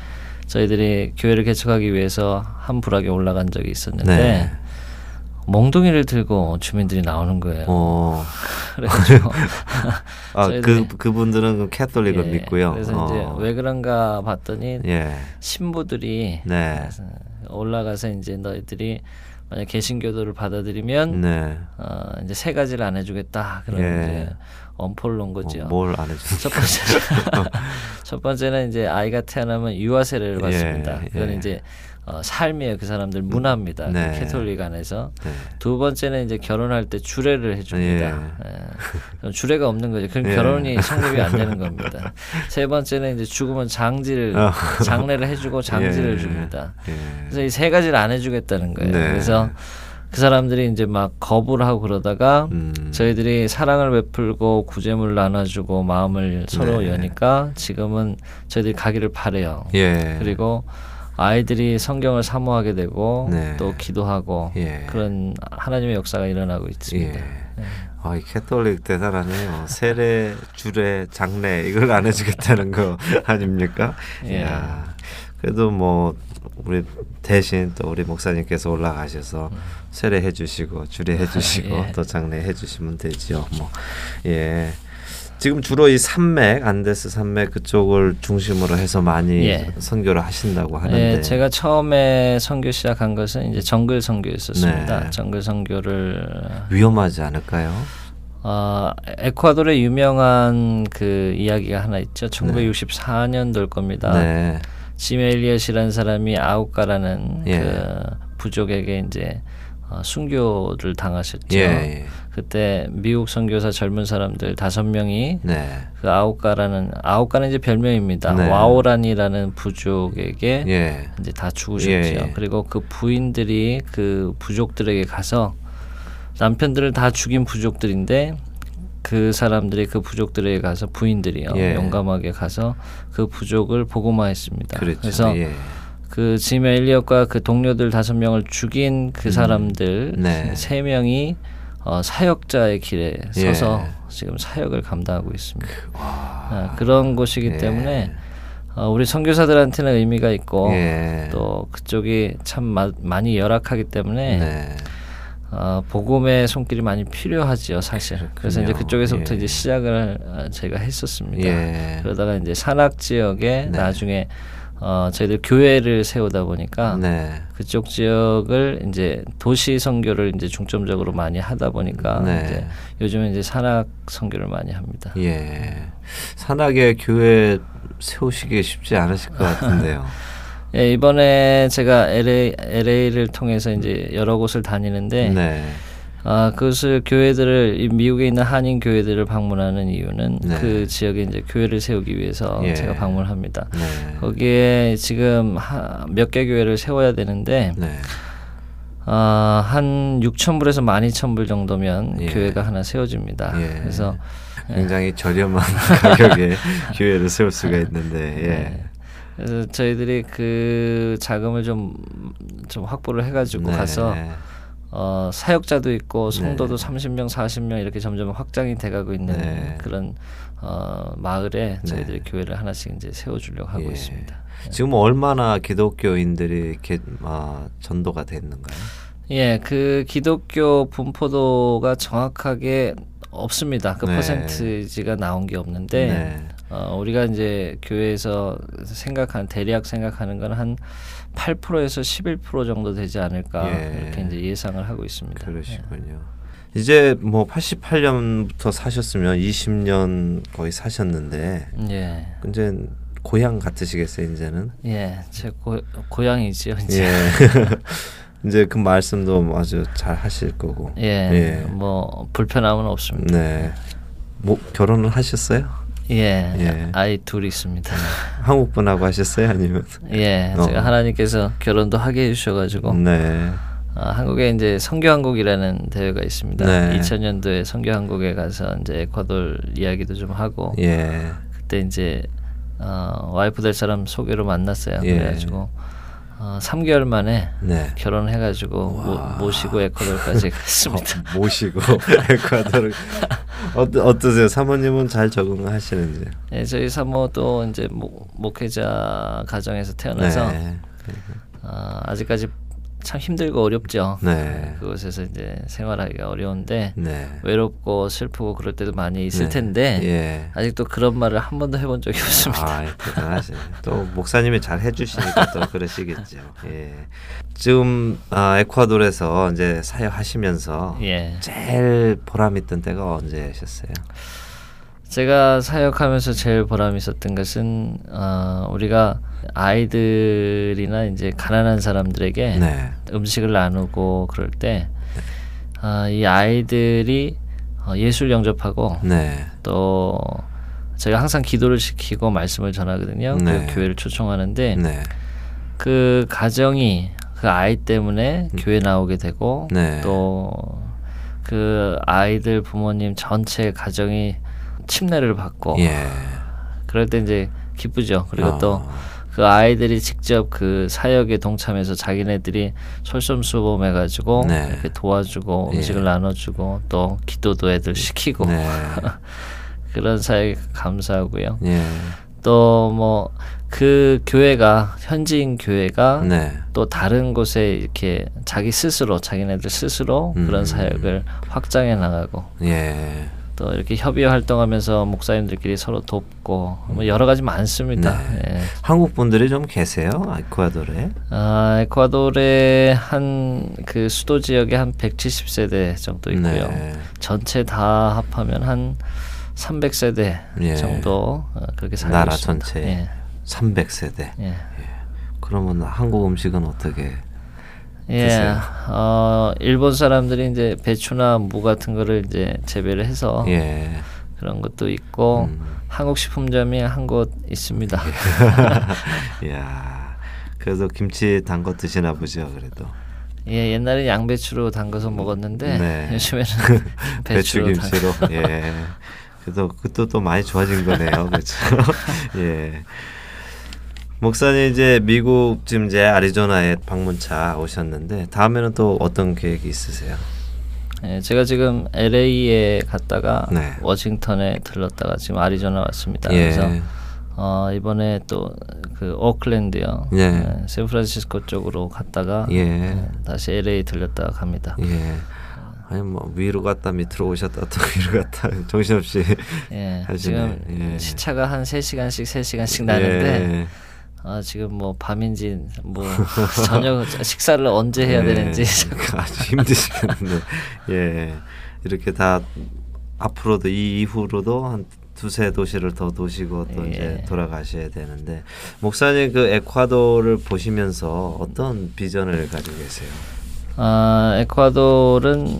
저희들이 교회를 개척하기 위해서 한 부락에 올라간 적이 있었는데 네. 몽둥이를 들고 주민들이 나오는 거예요. 어. 그래가지고 <laughs> 아그 그분들은 그 Catholic을 예, 믿고요. 그래서 어. 이제 왜 그런가 봤더니 예. 신부들이 네. 올라가서 이제 너희들이 만약 개신교도를 받아들이면 네. 어, 이제 세 가지를 안 해주겠다 그런 예. 이제 놓은 거죠. 어, 뭘안 해주? 첫 번째 <laughs> <laughs> 첫 번째는 이제 아이가 태어나면 유아 세례를 받습니다. 예, 그건 예. 이제 어, 삶이에요. 그 사람들 문화입니다. 그 네. 캐톨릭 안에서 네. 두 번째는 이제 결혼할 때 주례를 해줍니다. 예. 그럼 주례가 없는 거죠. 그럼 예. 결혼이 성립이 안 되는 겁니다. 세 번째는 이제 죽으면 장지를 어. 장례를 해주고 장지를 예. 줍니다. 예. 그래서 이 세 가지를 안 해주겠다는 거예요. 네. 그래서 그 사람들이 이제 막 거부를 하고 그러다가 음. 저희들이 사랑을 베풀고 구제물 나눠주고 마음을 서로 네. 여니까 지금은 저희들이 가기를 바래요. 예. 그리고 아이들이 성경을 사모하게 되고 네. 또 기도하고 예. 그런 하나님의 역사가 일어나고 있습니다. 예. 아, 이 캐톨릭 대단하네요. 세례, 주례, 장례 이걸 안 해주겠다는 거 <laughs> 아닙니까? 예. 이야, 그래도 뭐 우리 대신 또 우리 목사님께서 올라가셔서 세례 해 주시고 주례 해 주시고 예. 또 장례 해 주시면 되지요. 뭐 예. 지금 주로 이 산맥 안데스 산맥 그쪽을 중심으로 해서 많이 예. 선교를 하신다고 하는데 예, 제가 처음에 선교 시작한 것은 이제 정글 선교였었습니다. 네. 정글 선교를 위험하지 않을까요? 어, 에콰도르의 유명한 그 이야기가 하나 있죠. 1964년도일 겁니다. 네. 짐 엘리엇이라는 사람이 아우카라는 예. 그 부족에게 이제 어, 순교를 당하셨죠. 예, 예. 그때 미국 선교사 젊은 사람들 다섯 명이 네. 그 아우카라는 아우카는 이제 별명입니다. 네. 와오란이라는 부족에게 예. 이제 다 죽으셨죠. 예, 예. 그리고 그 부인들이 그 부족들에게 가서 남편들을 다 죽인 부족들인데 그 사람들이 그 부족들에게 가서 부인들이요 예. 용감하게 가서 그 부족을 복음화했습니다. 그렇죠. 그래서 예. 그짐 엘리엇과 그 동료들 다섯 명을 죽인 그 사람들 음. 네. 세 명이 어, 사역자의 길에 서서 예. 지금 사역을 감당하고 있습니다. 아, 그런 곳이기 예. 때문에 어, 우리 선교사들한테는 의미가 있고 예. 또 그쪽이 참 마- 많이 열악하기 때문에 네. 어, 복음의 손길이 많이 필요하지요, 사실. 그래서 이제 그렇군요. 그쪽에서부터 예. 이제 시작을 어, 제가 했었습니다. 예. 그러다가 이제 산악 지역에 네. 나중에 어, 저희들 교회를 세우다 보니까 네. 그쪽 지역을 이제 도시 선교를 이제 중점적으로 많이 하다 보니까 네. 이제 요즘은 이제 산악 선교를 많이 합니다. 예. 산악에 교회 세우시기 쉽지 않으실 것 같은데요. <laughs> 예, 이번에 제가 LA, LA를 통해서 이제 여러 곳을 다니는데 네. 아, 그것을 교회들을 이 미국에 있는 한인 교회들을 방문하는 이유는 네. 그 지역에 이제 교회를 세우기 위해서 예. 제가 방문합니다. 네. 거기에 지금 몇 개 교회를 세워야 되는데 네. 아, 한 6천 불에서 12,000불 정도면 예. 교회가 하나 세워집니다. 예. 그래서 굉장히 저렴한 <laughs> 가격에 교회를 세울 수가 있는데 <laughs> 예. 네. 그래서 저희들이 그 자금을 좀 좀 확보를 해가지고 네. 가서 어, 사역자도 있고 성도도 네. 30명, 40명 이렇게 점점 확장이 돼가고 있는 네. 그런 어, 마을에 저희들이 교회를 하나씩 이제 세워주려고 하고 예. 있습니다. 지금 얼마나 기독교인들이 이렇게 아, 전도가 됐는가요? 예, 그 기독교 분포도가 정확하게 없습니다. 그 네. 퍼센트지가 나온 게 없는데 네. 어, 우리가 이제 교회에서 생각하는 대략 생각하는 건 한 8%에서 11% 정도 되지 않을까 예. 이렇게 이제 예상을 하고 있습니다. 그러시군요. 이제 뭐 88년부터 사셨으면 20년 거의 사셨는데 예. 이제 고향 같으시겠어요 이제는? 예, 제 고, 고향이지요 이제. 예. <laughs> 이제 그 말씀도 아주 잘 하실 거고. 예, 예. 뭐 불편함은 없습니다. 네. 뭐 결혼을 하셨어요? 예, 예. 아이 둘 있습니다. <laughs> 한국 분하고 하셨어요? 아니면? 예, 어. 제가 하나님께서 결혼도 하게 해주셔가지고 네. 아, 한국에 이제 성교한국이라는 대회가 있습니다. 네. 2000년도에 성교한국에 가서 이제 에콰도르 이야기도 좀 하고 예. 그때 이제 어, 와이프 될 사람 소개로 만났어요. 예. 그래가지고 어, 3개월 만에 네. 결혼해가지고 모, 모시고 에콰도르까지 갔습니다. 어, 모시고 <laughs> 에콰도르 어떠, 어떠세요? 사모님은 잘 적응하시는지? 예, 저희 사모도 이제 목, 목회자 가정에서 태어나서 네. 어, 아직까지 참 힘들고 어렵죠. 네. 그곳에서 이제 생활하기가 어려운데 네. 외롭고 슬프고 그럴 때도 많이 있을 네. 텐데 예. 아직도 그런 말을 한 번도 해본 적이 없습니다. 아, 대단하시네. 또 목사님이 잘 해주시니까 또 <laughs> 그러시겠죠. 예. 지금 아, 에콰도르에서 이제 사역하시면서 예, 제일 보람 있던 때가 언제셨어요? 제가 사역하면서 제일 보람 있었던 것은 어, 우리가 아이들이나 이제 가난한 사람들에게 네. 음식을 나누고 그럴 때 아, 이 아이들이 어, 예술 영접하고 네. 또 제가 항상 기도를 시키고 말씀을 전하거든요. 네. 그 교회를 초청하는데 네. 그 가정이 그 아이 때문에 교회 나오게 되고 네. 또그 아이들 부모님 전체 가정이 침례를 받고 예. 그럴 때 이제 기쁘죠. 그리고 어. 또 그 아이들이 직접 그 사역에 동참해서 자기네들이 솔선수범해 가지고 네. 이렇게 도와주고 예. 음식을 나눠주고 또 기도도 애들 시키고 네. <laughs> 그런 사역에 감사하고요. 예. 또뭐 그 교회가 현지인 교회가 네. 또 다른 곳에 이렇게 자기 스스로 자기네들 스스로 음. 그런 사역을 확장해 나가고 예. 또 이렇게 협의 활동하면서 목사님들끼리 서로 돕고 뭐 여러 가지 많습니다. 네. 예. 한국 분들이 좀 계세요? 에콰도르에? 아, 에콰도르의 한그 수도 지역에 한 170세대 정도 있고요. 네. 전체 다 합하면 한 300세대 예. 정도 어, 그렇게 살고 나라 있습니다. 전체에. 예. 300세대. 예. 그러면 한국 음식은 어떻게? 예, 드세요? 어, 일본 사람들이 이제 배추나 무 같은 거를 이제 재배를 해서 예. 그런 것도 있고 음. 한국 식품점이 한 곳 있습니다. <laughs> 이야. 그래도 김치 담거 드시나 보죠, 그래도. 예, 옛날에 양배추로 담가서 먹었는데 네. <laughs> 요즘에는 <laughs> 배추 김치로. 예. 그래도 그것도 또 많이 좋아진 거네요. 그렇죠. 예. 목사님 이제 미국 지금 이제 아리조나에 방문차 오셨는데 다음에는 또 어떤 계획이 있으세요? 예, 제가 지금 LA에 갔다가 네. 워싱턴에 들렀다가 지금 아리조나 왔습니다. 예. 그래서 어, 이번에 또 그 오클랜드요. 예. 예, 샌프란시스코 쪽으로 갔다가 예. 예, 다시 LA 들렸다가 갑니다. 예. 아니 뭐 위로 갔다 밑으로 오셨다 또 위로 갔다 <laughs> 정신없이 예, 하시네. 지금 예. 시차가 한 3 시간씩 3 시간씩 나는데 예. 아, 지금 뭐 밤인지 뭐 <laughs> 저녁 식사를 언제 해야 예. 되는지 아주 힘드시겠는데 예 이렇게 다 앞으로도 이 이후로도 한 두세 도시를 더 도시고 또 예. 이제 돌아가셔야 되는데 목사님 그 에콰도르를 보시면서 어떤 비전을 가지고 계세요? 아, 에콰도르는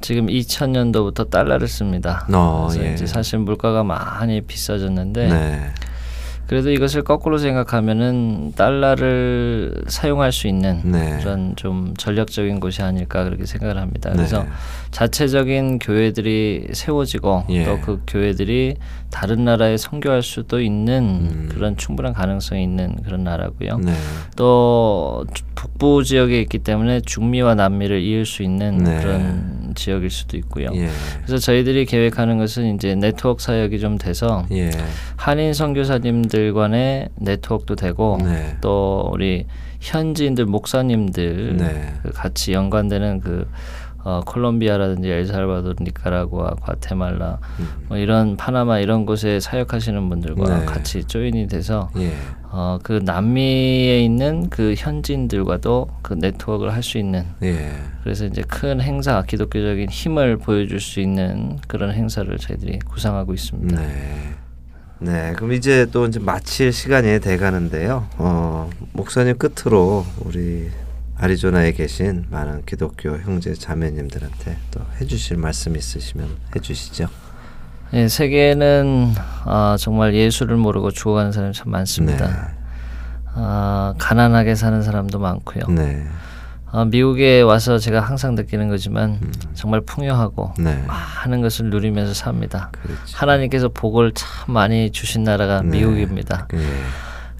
지금 2000년도부터 달러를 씁니다. 어, 그래서 예. 이제 사실 물가가 많이 비싸졌는데 네. 그래도 이것을 거꾸로 생각하면은 달러를 사용할 수 있는 네. 그런 좀 전략적인 곳이 아닐까 그렇게 생각을 합니다. 그래서 네. 자체적인 교회들이 세워지고 예. 또그 교회들이 다른 나라에 선교할 수도 있는 음. 그런 충분한 가능성이 있는 그런 나라고요. 네. 또 주- 북부 지역에 있기 때문에 중미와 남미를 이을 수 있는 네. 그런 지역일 수도 있고요. 예. 그래서 저희들이 계획하는 것은 이제 네트워크 사역이 좀 돼서 예. 한인 선교사님들 간의 네트워크도 되고 네. 또 우리 현지인들 목사님들 네. 그 같이 연관되는 그 어, 콜롬비아라든지 엘살바도르, 니카라구아, 과테말라 음. 뭐 이런 파나마 이런 곳에 사역하시는 분들과 네. 같이 조인이 돼서 예. 어, 그 남미에 있는 그 현지인들과도 그 네트워크를 할 수 있는 예. 그래서 이제 큰 행사 기독교적인 힘을 보여줄 수 있는 그런 행사를 저희들이 구상하고 있습니다. 네. 네, 그럼 이제 또 이제 마칠 시간이 돼 가는데요. 어, 목사님 끝으로 우리 아리조나에 계신 많은 기독교 형제 자매님들한테 또 해주실 말씀 있으시면 해주시죠. 예, 세계는 아, 정말 예수를 모르고 죽어가는 사람이 참 많습니다. 네. 아, 가난하게 사는 사람도 많고요. 네, 아, 미국에 와서 제가 항상 느끼는 거지만 정말 풍요하고 네, 많은 것을 누리면서 삽니다. 그렇죠. 하나님께서 복을 참 많이 주신 나라가 네. 미국입니다. 예,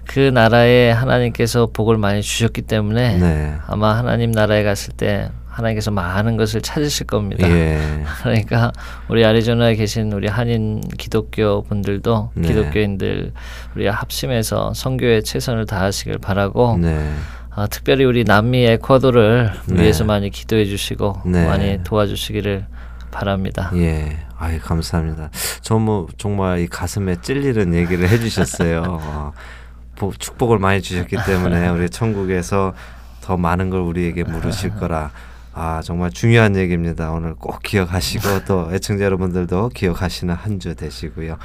그 나라에 하나님께서 복을 많이 주셨기 때문에 네, 아마 하나님 나라에 갔을 때 하나님께서 많은 것을 찾으실 겁니다. 예, <laughs> 그러니까 우리 아리조나에 계신 우리 한인 기독교 분들도 네. 기독교인들 우리 합심해서 선교에 최선을 다하시길 바라고 네, 아, 특별히 우리 남미 에콰도르를 네. 위해서 많이 기도해 주시고 네. 많이 도와주시기를 바랍니다. 예. 아이 감사합니다. 저 뭐 정말 이 가슴에 찔리는 얘기를 해주셨어요. <laughs> 어, 복- 축복을 많이 주셨기 때문에 우리 천국에서 더 많은 걸 우리에게 물으실 거라. 아 정말 중요한 얘기입니다. 오늘 꼭 기억하시고 또 애청자 여러분들도 기억하시는 한 주 되시고요.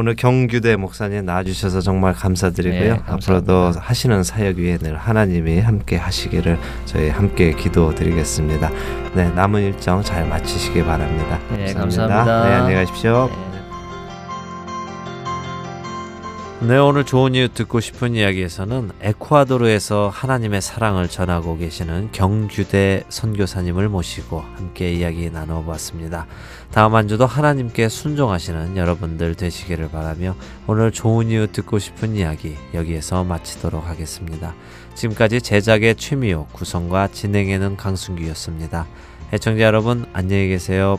오늘 경규대 목사님 나와주셔서 정말 감사드리고요. 네, 감사합니다. 앞으로도 하시는 사역 위에 늘 하나님이 함께 하시기를 저희 함께 기도드리겠습니다. 네, 남은 일정 잘 마치시기 바랍니다. 네, 감사합니다. 네, 안녕히 가십시오. 네. 네, 오늘 좋은 이유 듣고 싶은 이야기에서는 에콰도르에서 하나님의 사랑을 전하고 계시는 경규대 선교사님을 모시고 함께 이야기 나눠봤습니다. 다음 한 주도 하나님께 순종하시는 여러분들 되시기를 바라며 오늘 좋은 이유 듣고 싶은 이야기 여기에서 마치도록 하겠습니다. 지금까지 제작의 최미호, 구성과 진행에는 강순기였습니다. 애청자 여러분 안녕히 계세요.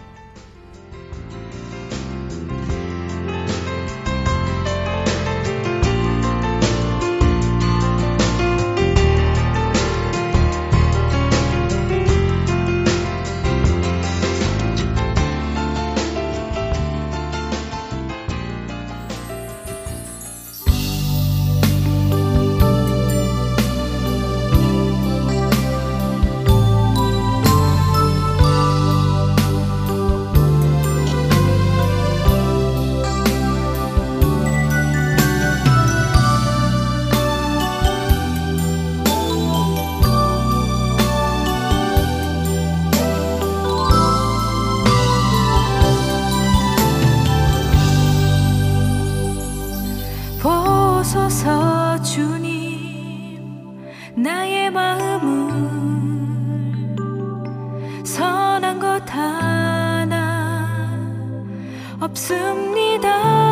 없습니다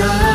없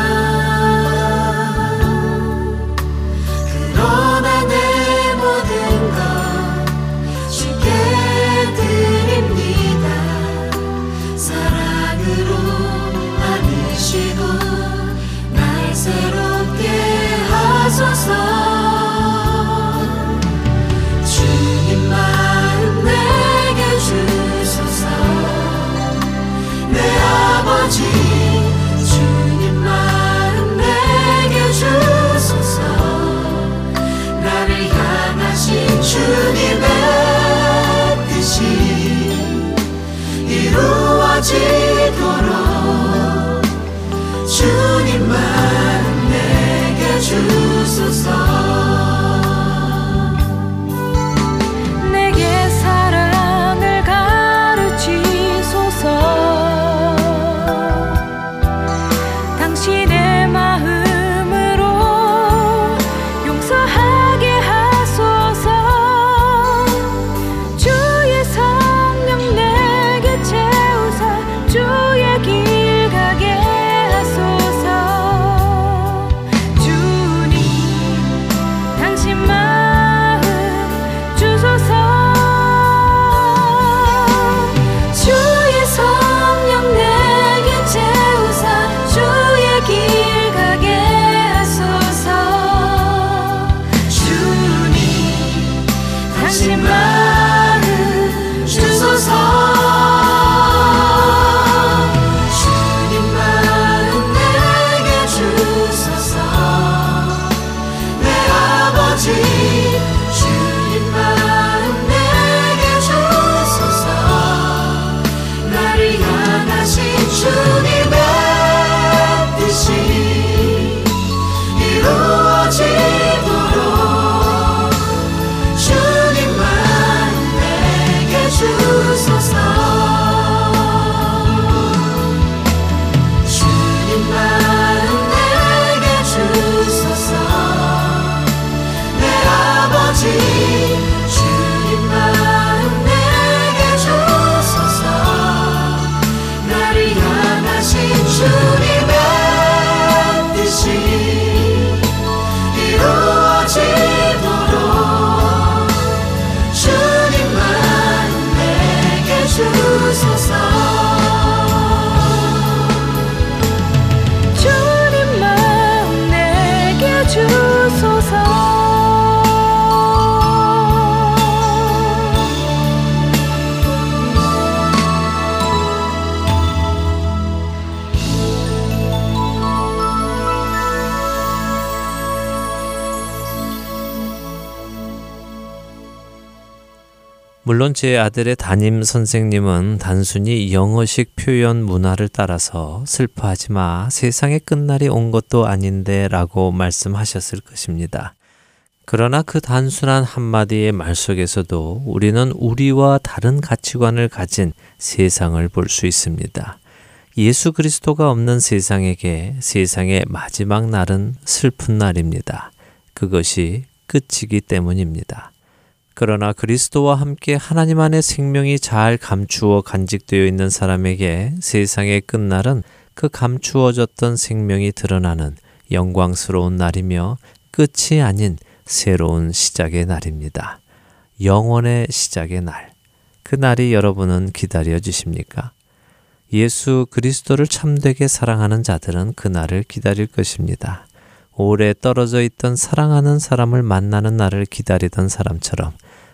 물론 제 아들의 담임 선생님은 단순히 영어식 표현 문화를 따라서 슬퍼하지 마. 세상의 끝날이 온 것도 아닌데 라고 말씀하셨을 것입니다. 그러나 그 단순한 한마디의 말 속에서도 우리는 우리와 다른 가치관을 가진 세상을 볼 수 있습니다. 예수 그리스도가 없는 세상에게 세상의 마지막 날은 슬픈 날입니다. 그것이 끝이기 때문입니다. 그러나 그리스도와 함께 하나님 안의 생명이 잘 감추어 간직되어 있는 사람에게 세상의 끝날은 그 감추어졌던 생명이 드러나는 영광스러운 날이며 끝이 아닌 새로운 시작의 날입니다. 영원의 시작의 날. 그 날이 여러분은 기다려 주십니까? 예수 그리스도를 참되게 사랑하는 자들은 그 날을 기다릴 것입니다. 오래 떨어져 있던 사랑하는 사람을 만나는 날을 기다리던 사람처럼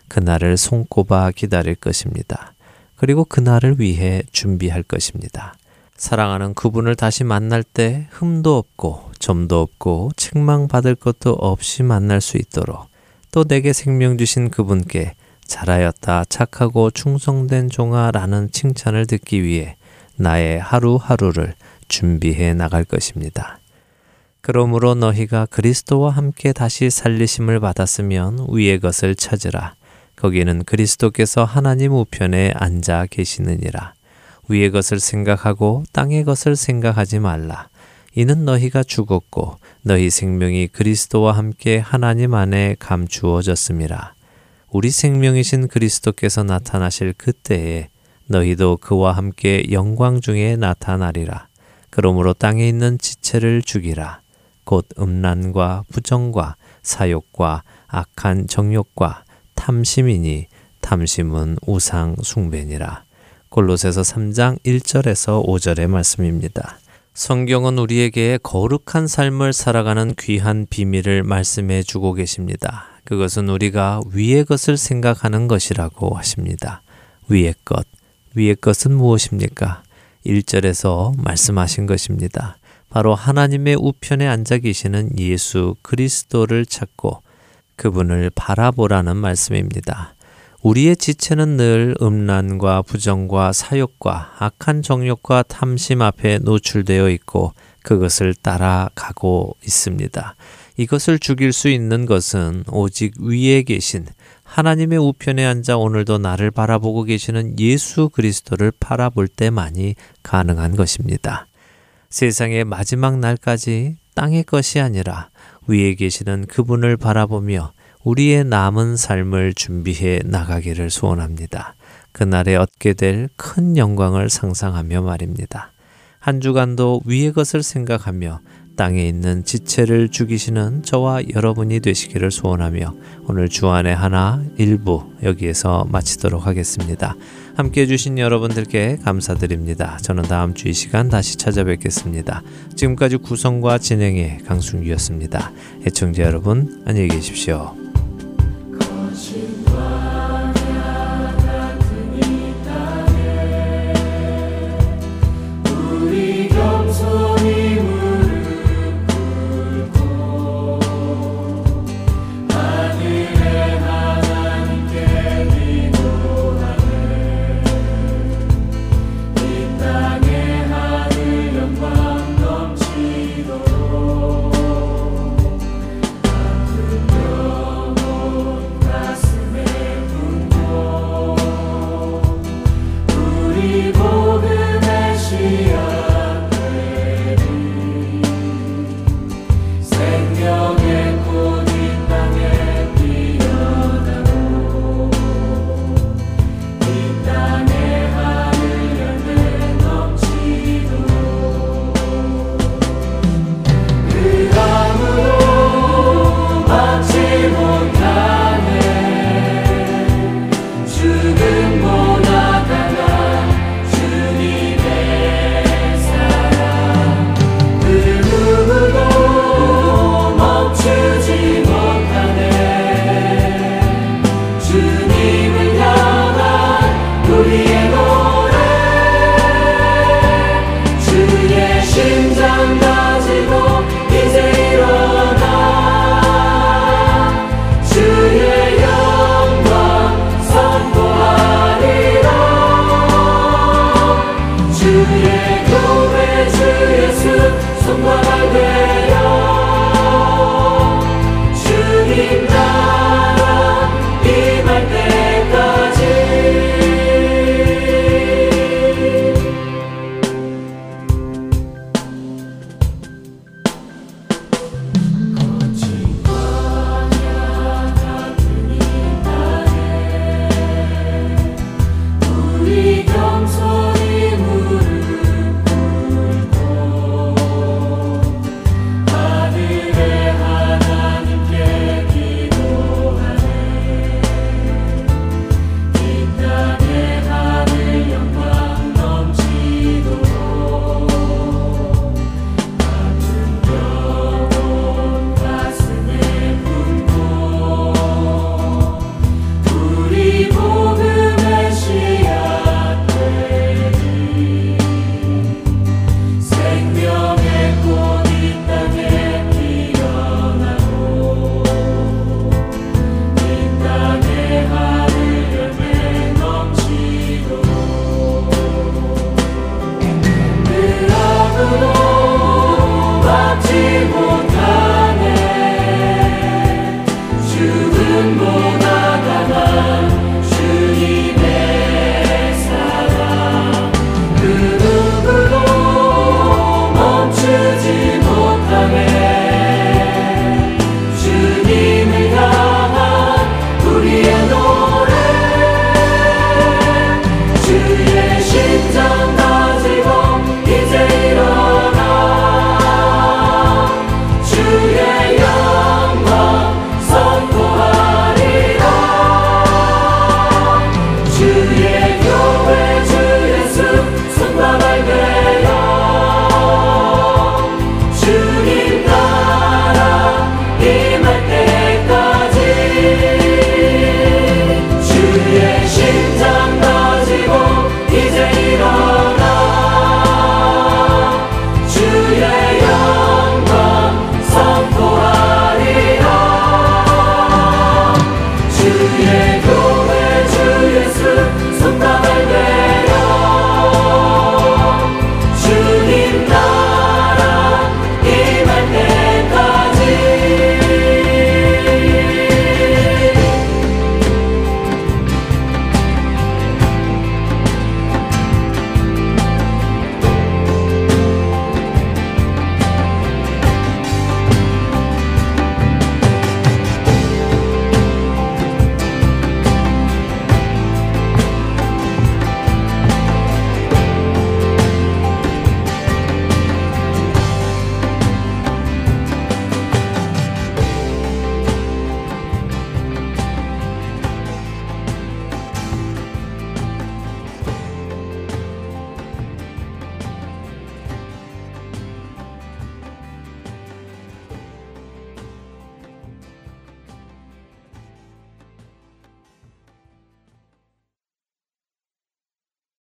그날을 손꼽아 기다릴 것입니다. 그리고 그날을 위해 준비할 것입니다. 사랑하는 그분을 다시 만날 때 흠도 없고 점도 없고 책망받을 것도 없이 만날 수 있도록 또 내게 생명 주신 그분께 잘하였다 착하고 충성된 종아라는 칭찬을 듣기 위해 나의 하루하루를 준비해 나갈 것입니다. 그러므로 너희가 그리스도와 함께 다시 살리심을 받았으면 위의 것을 찾으라. 거기는 그리스도께서 하나님 우편에 앉아 계시느니라. 위의 것을 생각하고 땅의 것을 생각하지 말라. 이는 너희가 죽었고 너희 생명이 그리스도와 함께 하나님 안에 감추어졌음이라. 우리 생명이신 그리스도께서 나타나실 그때에 너희도 그와 함께 영광 중에 나타나리라. 그러므로 땅에 있는 지체를 죽이라. 곧 음란과 부정과 사욕과 악한 정욕과 탐심이니 탐심은 우상 숭배니라. 골로새서 3장 1절에서 5절의 말씀입니다. 성경은 우리에게 거룩한 삶을 살아가는 귀한 비밀을 말씀해 주고 계십니다. 그것은 우리가 위의 것을 생각하는 것이라고 하십니다. 위의 것. 위의 것은 무엇입니까? 1절에서 말씀하신 것입니다. 바로 하나님의 우편에 앉아 계시는 예수 그리스도를 찾고 그분을 바라보라는 말씀입니다. 우리의 지체는 늘 음란과 부정과 사욕과 악한 정욕과 탐심 앞에 노출되어 있고 그것을 따라가고 있습니다. 이것을 죽일 수 있는 것은 오직 위에 계신 하나님의 우편에 앉아 오늘도 나를 바라보고 계시는 예수 그리스도를 바라볼 때만이 가능한 것입니다. 세상의 마지막 날까지 땅의 것이 아니라 위에 계시는 그분을 바라보며 우리의 남은 삶을 준비해 나가기를 소원합니다. 그날에 얻게 될 큰 영광을 상상하며 말입니다. 한 주간도 위의 것을 생각하며 땅에 있는 지체를 죽이시는 저와 여러분이 되시기를 소원하며 오늘 주안의 하나 일부 여기에서 마치도록 하겠습니다. 함께 해주신 여러분들께 감사드립니다. 저는 다음 주 이 시간 다시 찾아뵙겠습니다. 지금까지 구성과 진행의 강순기였습니다. 애청자 여러분 안녕히 계십시오.